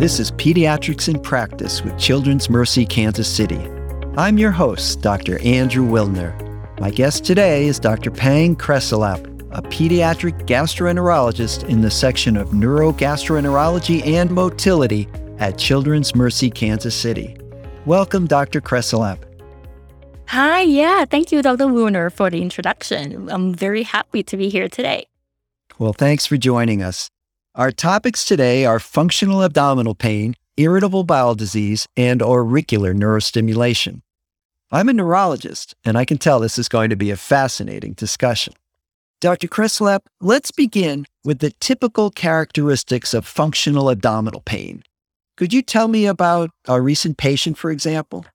This is Pediatrics in Practice with Children's Mercy Kansas City. I'm your host, Dr. Andrew Wilner. My guest today is Dr. Pang Krasaelap, a pediatric gastroenterologist in the section of neurogastroenterology and motility at Children's Mercy Kansas City. Welcome, Dr. Krasaelap. Hi, yeah, thank you, Dr. Wilner, for the introduction. I'm very happy to be here today. Well, thanks for joining us. Our topics today are functional abdominal pain, irritable bowel disease, and auricular neurostimulation. I'm a neurologist, and I can tell this is going to be a fascinating discussion. Dr. Krasaelap, let's begin with the typical characteristics of functional abdominal pain. Could you tell me about a recent patient, for example?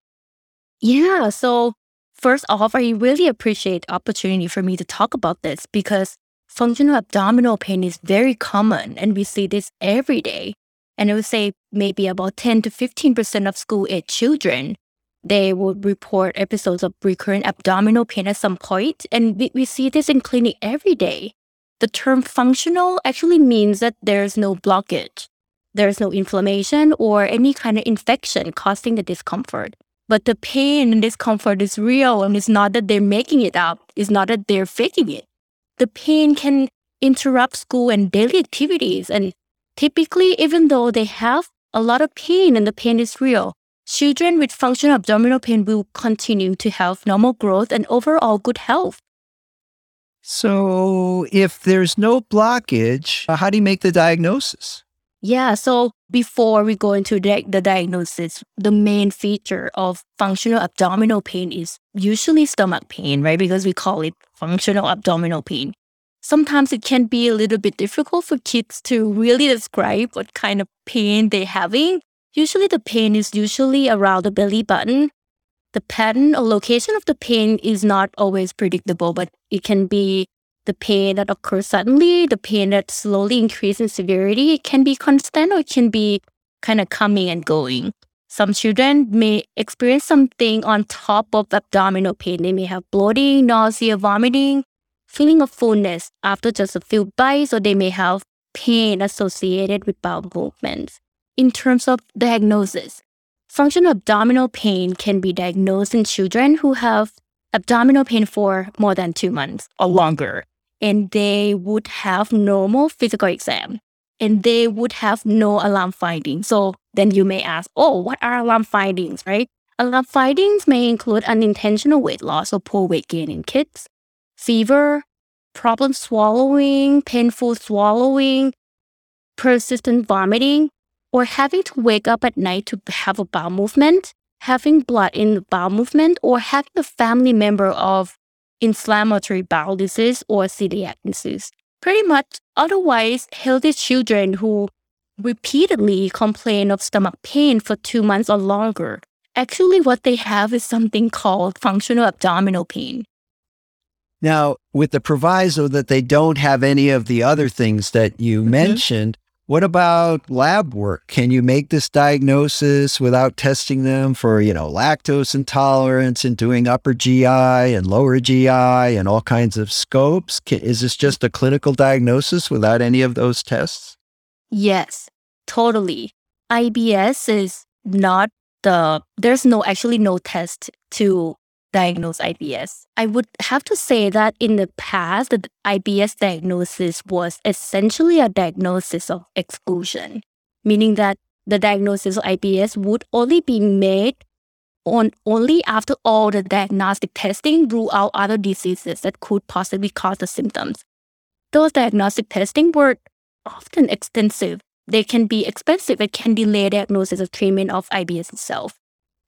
Yeah, so first off, I really appreciate the opportunity for me to talk about this because functional abdominal pain is very common and we see this every day. And I would say maybe about 10 to 15% of school age children, they would report episodes of recurrent abdominal pain at some point, And we, we see this in clinic every day. The term functional actually means that there's no blockage. There's no inflammation or any kind of infection causing the discomfort. But the pain and discomfort is real and it's not that they're making it up. It's not that they're faking it the pain can interrupt school and daily activities. And typically, even though they have a lot of pain and the pain is real, children with functional abdominal pain will continue to have normal growth and overall good health. So, if there's no blockage, how do you make the diagnosis? Yeah, so before we go into the, the diagnosis, the main feature of functional abdominal pain is usually stomach pain, right? Because we call it functional abdominal pain. Sometimes it can be a little bit difficult for kids to really describe what kind of pain they're having. Usually the pain is usually around the belly button. The pattern or location of the pain is not always predictable, but it can be the pain that occurs suddenly, the pain that slowly increases in severity. It can be constant or it can be kind of coming and going. Some children may experience something on top of abdominal pain. They may have bloating, nausea, vomiting, feeling of fullness after just a few bites, or they may have pain associated with bowel movements. In terms of diagnosis, functional abdominal pain can be diagnosed in children who have abdominal pain for more than two months or longer, and they would have normal physical exam and they would have no alarm findings. So then you may ask, oh, what are alarm findings, right? Alarm findings may include unintentional weight loss or poor weight gain in kids, fever, problem swallowing, painful swallowing, persistent vomiting, or having to wake up at night to have a bowel movement, having blood in the bowel movement, or having a family member of inflammatory bowel disease or celiac disease. Pretty much otherwise healthy children who repeatedly complain of stomach pain for two months or longer. Actually, what they have is something called functional abdominal pain. Now, with the proviso that they don't have any of the other things that you mm-hmm. mentioned, what about lab work? Can you make this diagnosis without testing them for, you know, lactose intolerance and doing upper GI and lower GI and all kinds of scopes? Is this just a clinical diagnosis without any of those tests? Yes, totally. IBS is not the, there's no, actually no test to diagnose IBS. I would have to say that in the past, the IBS diagnosis was essentially a diagnosis of exclusion, meaning that the diagnosis of IBS would only be made on only after all the diagnostic testing rule out other diseases that could possibly cause the symptoms. Those diagnostic testing were often extensive. They can be expensive and can delay diagnosis of treatment of IBS itself.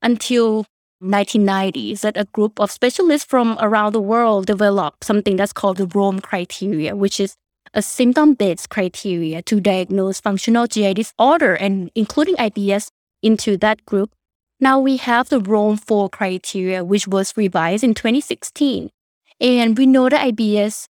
Until 1990s that a group of specialists from around the world developed something that's called the Rome criteria, which is a symptom-based criteria to diagnose functional GI disorder and including IBS into that group. Now we have the Rome 4 criteria, which was revised in 2016. And we know that IBS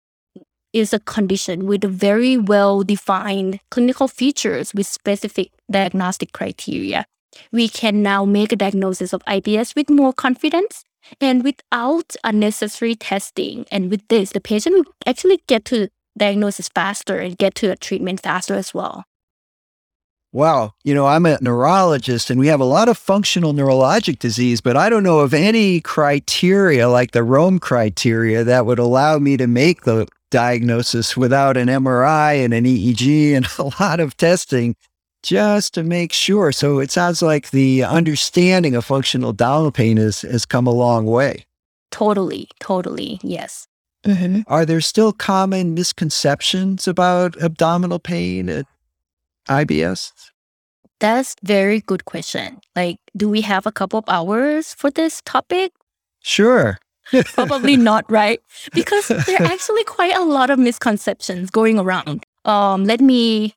is a condition with very well defined clinical features with specific diagnostic criteria we can now make a diagnosis of IBS with more confidence and without unnecessary testing. And with this, the patient will actually get to diagnosis faster and get to a treatment faster as well. Wow. You know, I'm a neurologist and we have a lot of functional neurologic disease, but I don't know of any criteria like the Rome criteria that would allow me to make the diagnosis without an MRI and an EEG and a lot of testing just to make sure. So it sounds like the understanding of functional abdominal pain is, has come a long way. Totally, totally. Yes. Mm-hmm. Are there still common misconceptions about abdominal pain at IBS? That's very good question. Like, do we have a couple of hours for this topic? Sure. Probably not, right? Because there are actually quite a lot of misconceptions going around. Um, let me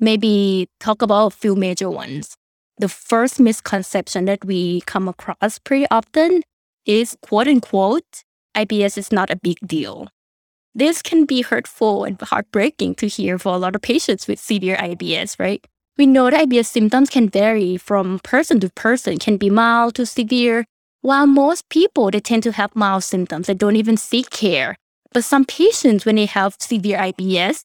maybe talk about a few major ones. The first misconception that we come across pretty often is quote unquote, IBS is not a big deal. This can be hurtful and heartbreaking to hear for a lot of patients with severe IBS, right? We know that IBS symptoms can vary from person to person, can be mild to severe, while most people they tend to have mild symptoms and don't even seek care. But some patients, when they have severe IBS,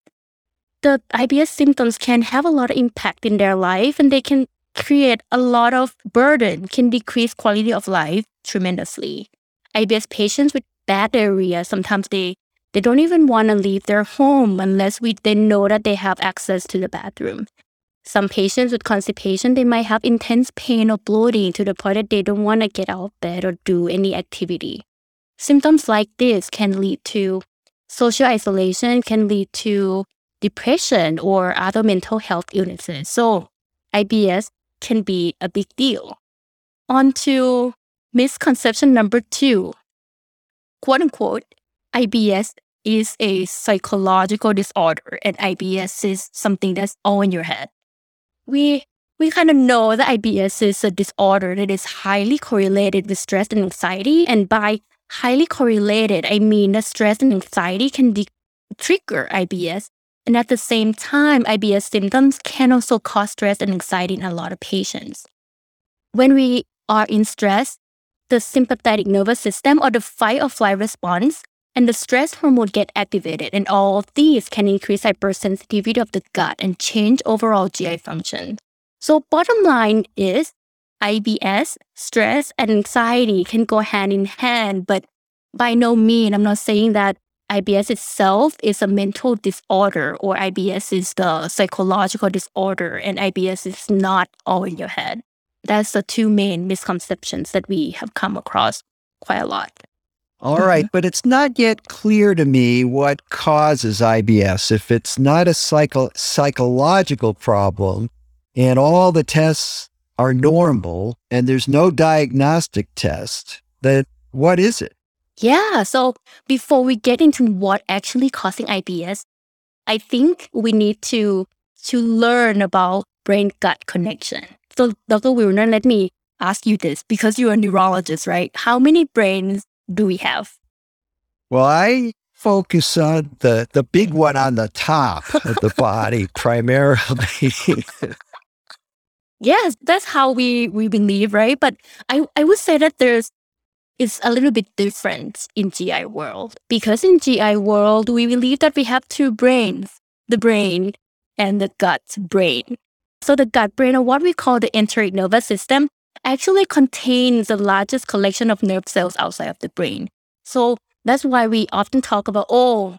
the IBS symptoms can have a lot of impact in their life and they can create a lot of burden, can decrease quality of life tremendously. IBS patients with bad diarrhea, sometimes they, they don't even want to leave their home unless we they know that they have access to the bathroom. Some patients with constipation, they might have intense pain or bloating to the point that they don't want to get out of bed or do any activity. Symptoms like this can lead to social isolation, can lead to depression or other mental health illnesses. So IBS can be a big deal. On to misconception number two. Quote unquote, IBS is a psychological disorder and IBS is something that's all in your head. We we kind of know that IBS is a disorder that is highly correlated with stress and anxiety. And by highly correlated, I mean that stress and anxiety can de- trigger IBS and at the same time, IBS symptoms can also cause stress and anxiety in a lot of patients. When we are in stress, the sympathetic nervous system or the fight or flight response and the stress hormone get activated, and all of these can increase hypersensitivity of the gut and change overall GI function. So, bottom line is IBS, stress, and anxiety can go hand in hand, but by no means, I'm not saying that IBS itself is a mental disorder or IBS is the psychological disorder and IBS is not all in your head. That's the two main misconceptions that we have come across quite a lot. All right, mm-hmm. but it's not yet clear to me what causes IBS. If it's not a psycho- psychological problem and all the tests are normal and there's no diagnostic test, then what is it? Yeah. So before we get into what actually causing IBS, I think we need to to learn about brain gut connection. So Dr. Wilner, let me ask you this because you're a neurologist, right? How many brains do we have? Well, I focus on the the big one on the top of the body primarily. yes, that's how we we believe, right? But I I would say that there's is a little bit different in GI world because in GI world we believe that we have two brains, the brain and the gut brain. So the gut brain or what we call the enteric nervous system actually contains the largest collection of nerve cells outside of the brain. So that's why we often talk about oh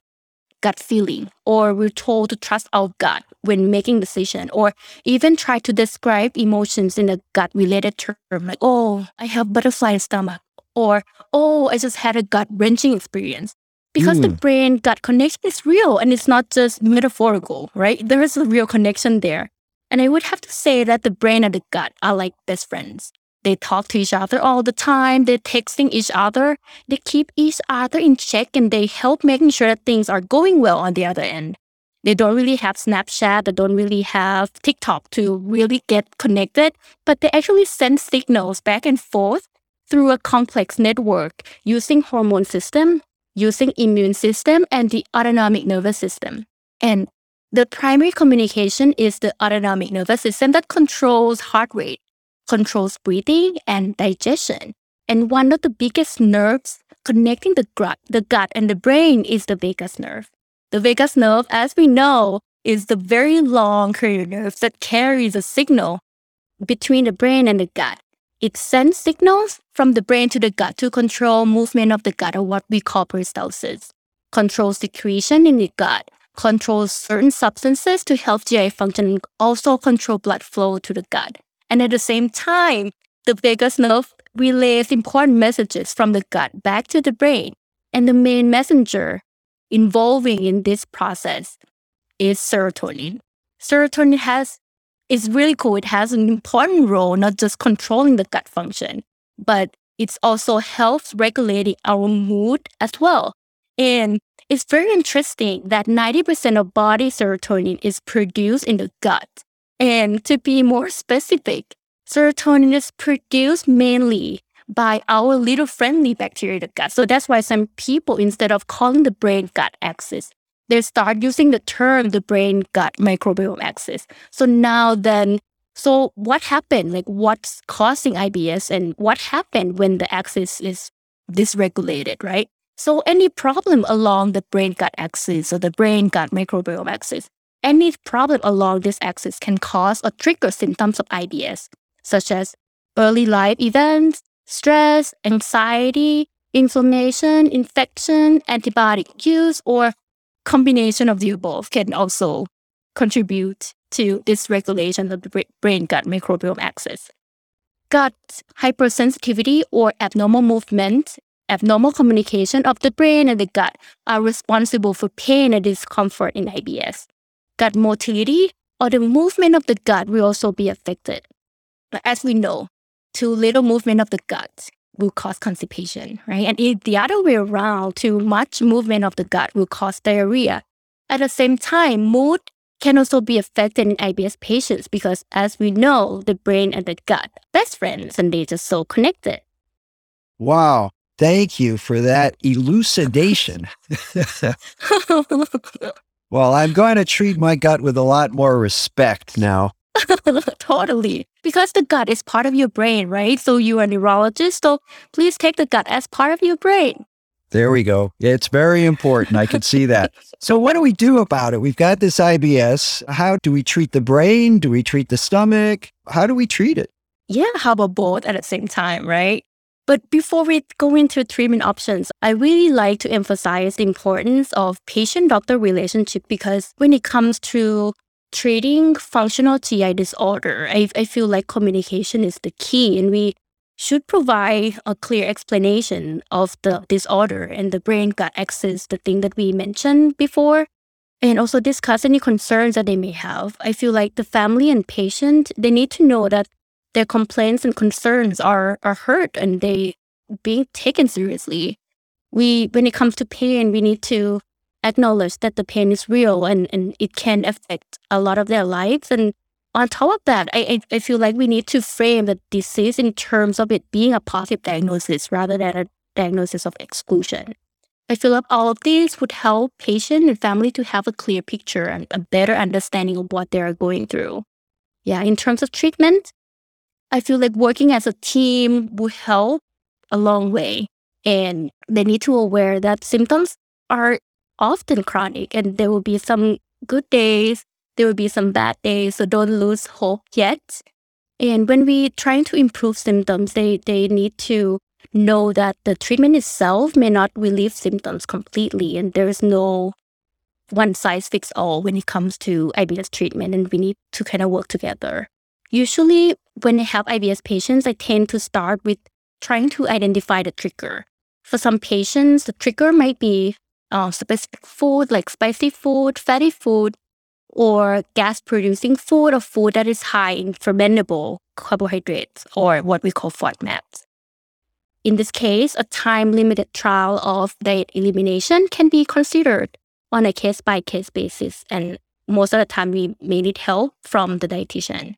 gut feeling or we're told to trust our gut when making decision or even try to describe emotions in a gut related term like oh I have butterfly stomach or, oh, I just had a gut wrenching experience. Because mm. the brain gut connection is real and it's not just metaphorical, right? There is a real connection there. And I would have to say that the brain and the gut are like best friends. They talk to each other all the time. They're texting each other. They keep each other in check and they help making sure that things are going well on the other end. They don't really have Snapchat. They don't really have TikTok to really get connected, but they actually send signals back and forth through a complex network using hormone system, using immune system, and the autonomic nervous system. And the primary communication is the autonomic nervous system that controls heart rate, controls breathing and digestion. And one of the biggest nerves connecting the gut, the gut and the brain is the vagus nerve. The vagus nerve, as we know, is the very long cranial nerve that carries a signal between the brain and the gut. It sends signals from the brain to the gut to control movement of the gut or what we call peristalsis, control secretion in the gut, control certain substances to help GI function, also control blood flow to the gut. And at the same time, the vagus nerve relays important messages from the gut back to the brain. And the main messenger involving in this process is serotonin. Serotonin has is really cool. It has an important role, not just controlling the gut function, but it's also helps regulating our mood as well. And it's very interesting that 90% of body serotonin is produced in the gut. And to be more specific, serotonin is produced mainly by our little friendly bacteria the gut. So that's why some people, instead of calling the brain gut axis, they start using the term the brain gut microbiome axis. So now then, so what happened? Like what's causing IBS and what happened when the axis is dysregulated, right? So any problem along the brain gut axis or the brain gut microbiome axis, any problem along this axis can cause or trigger symptoms of IBS, such as early life events, stress, anxiety, inflammation, infection, antibiotic use, or combination of the above can also contribute to dysregulation of the brain gut microbiome axis. Gut hypersensitivity or abnormal movement, abnormal communication of the brain and the gut are responsible for pain and discomfort in IBS. Gut motility or the movement of the gut will also be affected. But As we know, too little movement of the gut will cause constipation, right? And if the other way around, too much movement of the gut will cause diarrhea. At the same time, mood can also be affected in IBS patients because, as we know, the brain and the gut are best friends and they're just so connected. Wow. Thank you for that elucidation. well, I'm going to treat my gut with a lot more respect now. totally. Because the gut is part of your brain, right? So you're a neurologist, so please take the gut as part of your brain. There we go. It's very important. I can see that. So, what do we do about it? We've got this IBS. How do we treat the brain? Do we treat the stomach? How do we treat it? Yeah, how about both at the same time, right? But before we go into treatment options, I really like to emphasize the importance of patient doctor relationship because when it comes to treating functional GI disorder, I, I feel like communication is the key, and we should provide a clear explanation of the disorder and the brain gut axis, the thing that we mentioned before, and also discuss any concerns that they may have. I feel like the family and patient they need to know that their complaints and concerns are are heard and they being taken seriously. We when it comes to pain, we need to acknowledge that the pain is real and, and it can affect a lot of their lives. And on top of that, I, I, feel like we need to frame the disease in terms of it being a positive diagnosis rather than a diagnosis of exclusion. I feel like all of these would help patient and family to have a clear picture and a better understanding of what they are going through. Yeah, in terms of treatment, I feel like working as a team would help a long way. And they need to aware that symptoms are often chronic and there will be some good days, there will be some bad days, so don't lose hope yet. And when we trying to improve symptoms, they, they need to know that the treatment itself may not relieve symptoms completely and there is no one size fits all when it comes to IBS treatment and we need to kind of work together. Usually when I have IBS patients, I tend to start with trying to identify the trigger. For some patients, the trigger might be uh, specific food like spicy food, fatty food, or gas producing food or food that is high in fermentable carbohydrates or what we call FODMAPs. In this case, a time limited trial of diet elimination can be considered on a case by case basis, and most of the time we may need help from the dietitian.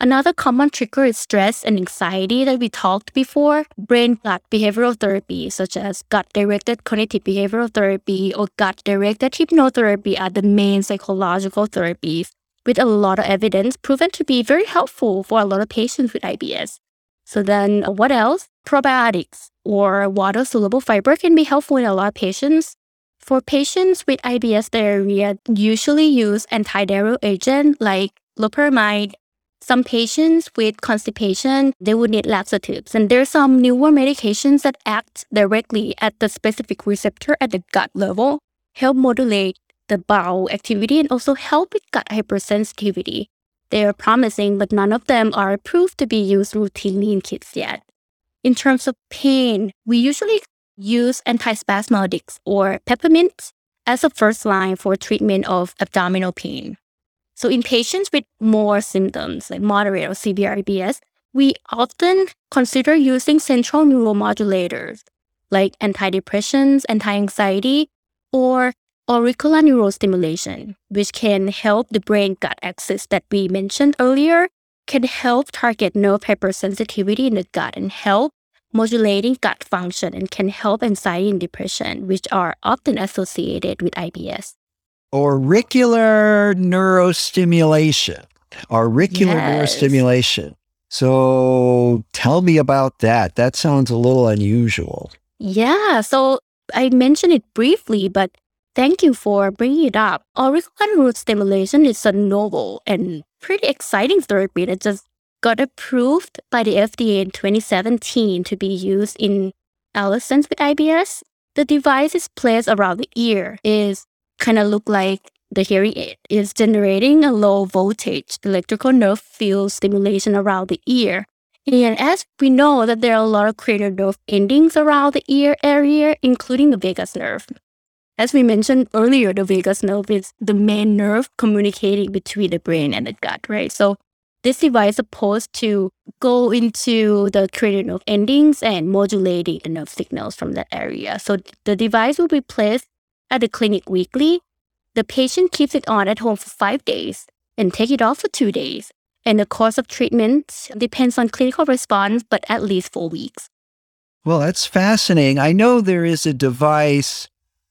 Another common trigger is stress and anxiety that we talked before. Brain gut behavioral therapy, such as gut directed cognitive behavioral therapy or gut directed hypnotherapy, are the main psychological therapies with a lot of evidence proven to be very helpful for a lot of patients with IBS. So, then what else? Probiotics or water soluble fiber can be helpful in a lot of patients For patients with IBS diarrhea, usually use antidiarrheal agent like loperamide. Some patients with constipation, they would need laxatives. And there's some newer medications that act directly at the specific receptor at the gut level, help modulate the bowel activity and also help with gut hypersensitivity. They are promising, but none of them are approved to be used routinely in kids yet. In terms of pain, we usually use antispasmodics or peppermint as a first line for treatment of abdominal pain. So in patients with more symptoms like moderate or severe IBS, we often consider using central neuromodulators like antidepressants, anti-anxiety, or auricular neurostimulation, which can help the brain gut axis that we mentioned earlier, can help target nerve hypersensitivity in the gut and help modulating gut function and can help anxiety and depression, which are often associated with IBS. Auricular neurostimulation. Auricular Yes. neurostimulation. So tell me about that. That sounds a little unusual. Yeah, so I mentioned it briefly, but thank you for bringing it up. Auricular neurostimulation is a novel and pretty exciting therapy that just got approved by the FDA in 2017 to be used in adolescents with IBS. The device is placed around the ear, is kind of look like the hearing aid is generating a low voltage electrical nerve field stimulation around the ear. And as we know that there are a lot of cranial nerve endings around the ear area, including the vagus nerve. As we mentioned earlier, the vagus nerve is the main nerve communicating between the brain and the gut, right? So this device is supposed to go into the cranial nerve endings and modulating the nerve signals from that area. So the device will be placed at the clinic weekly. The patient keeps it on at home for five days and take it off for two days. And the course of treatment depends on clinical response, but at least four weeks. Well, that's fascinating. I know there is a device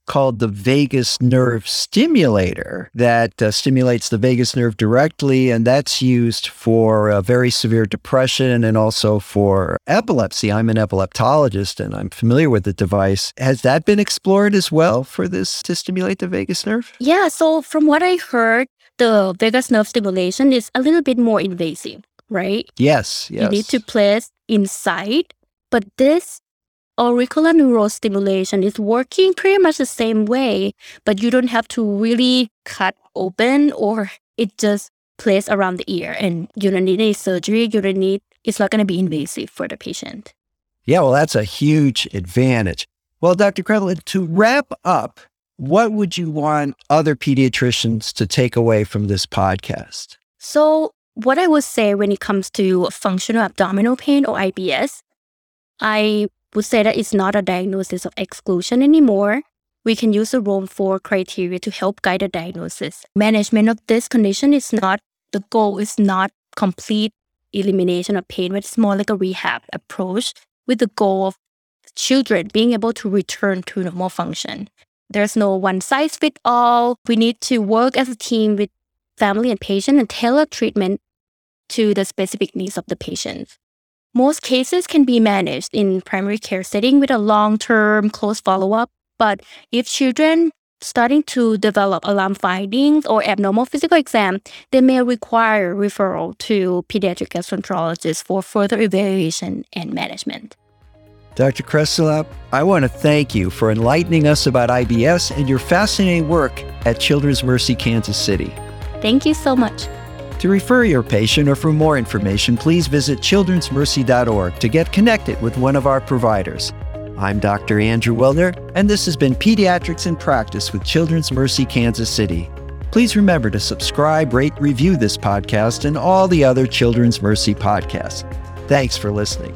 called the vagus nerve stimulator that uh, stimulates the vagus nerve directly, and that's used for uh, very severe depression and also for epilepsy. I'm an epileptologist and I'm familiar with the device. Has that been explored as well for this to stimulate the vagus nerve? Yeah, so from what I heard, the vagus nerve stimulation is a little bit more invasive, right? Yes, yes. You need to place inside, but this auricular neurostimulation is working pretty much the same way, but you don't have to really cut open or it just plays around the ear and you don't need any surgery. You don't need, it's not going to be invasive for the patient. Yeah, well, that's a huge advantage. Well, Dr. Krevlin, to wrap up, what would you want other pediatricians to take away from this podcast? So, what I would say when it comes to functional abdominal pain or IBS, I would say that it's not a diagnosis of exclusion anymore. We can use the Rome 4 criteria to help guide the diagnosis. Management of this condition is not, the goal is not complete elimination of pain, but it's more like a rehab approach with the goal of children being able to return to normal function. There's no one size fit all. We need to work as a team with family and patient and tailor treatment to the specific needs of the patient. Most cases can be managed in primary care setting with a long-term close follow-up, but if children starting to develop alarm findings or abnormal physical exam, they may require referral to pediatric gastroenterologist for further evaluation and management. Dr. Krasaelap, I want to thank you for enlightening us about IBS and your fascinating work at Children's Mercy Kansas City. Thank you so much. To refer your patient or for more information, please visit childrensmercy.org to get connected with one of our providers. I'm Dr. Andrew Wilner, and this has been Pediatrics in Practice with Children's Mercy Kansas City. Please remember to subscribe, rate, review this podcast and all the other Children's Mercy podcasts. Thanks for listening.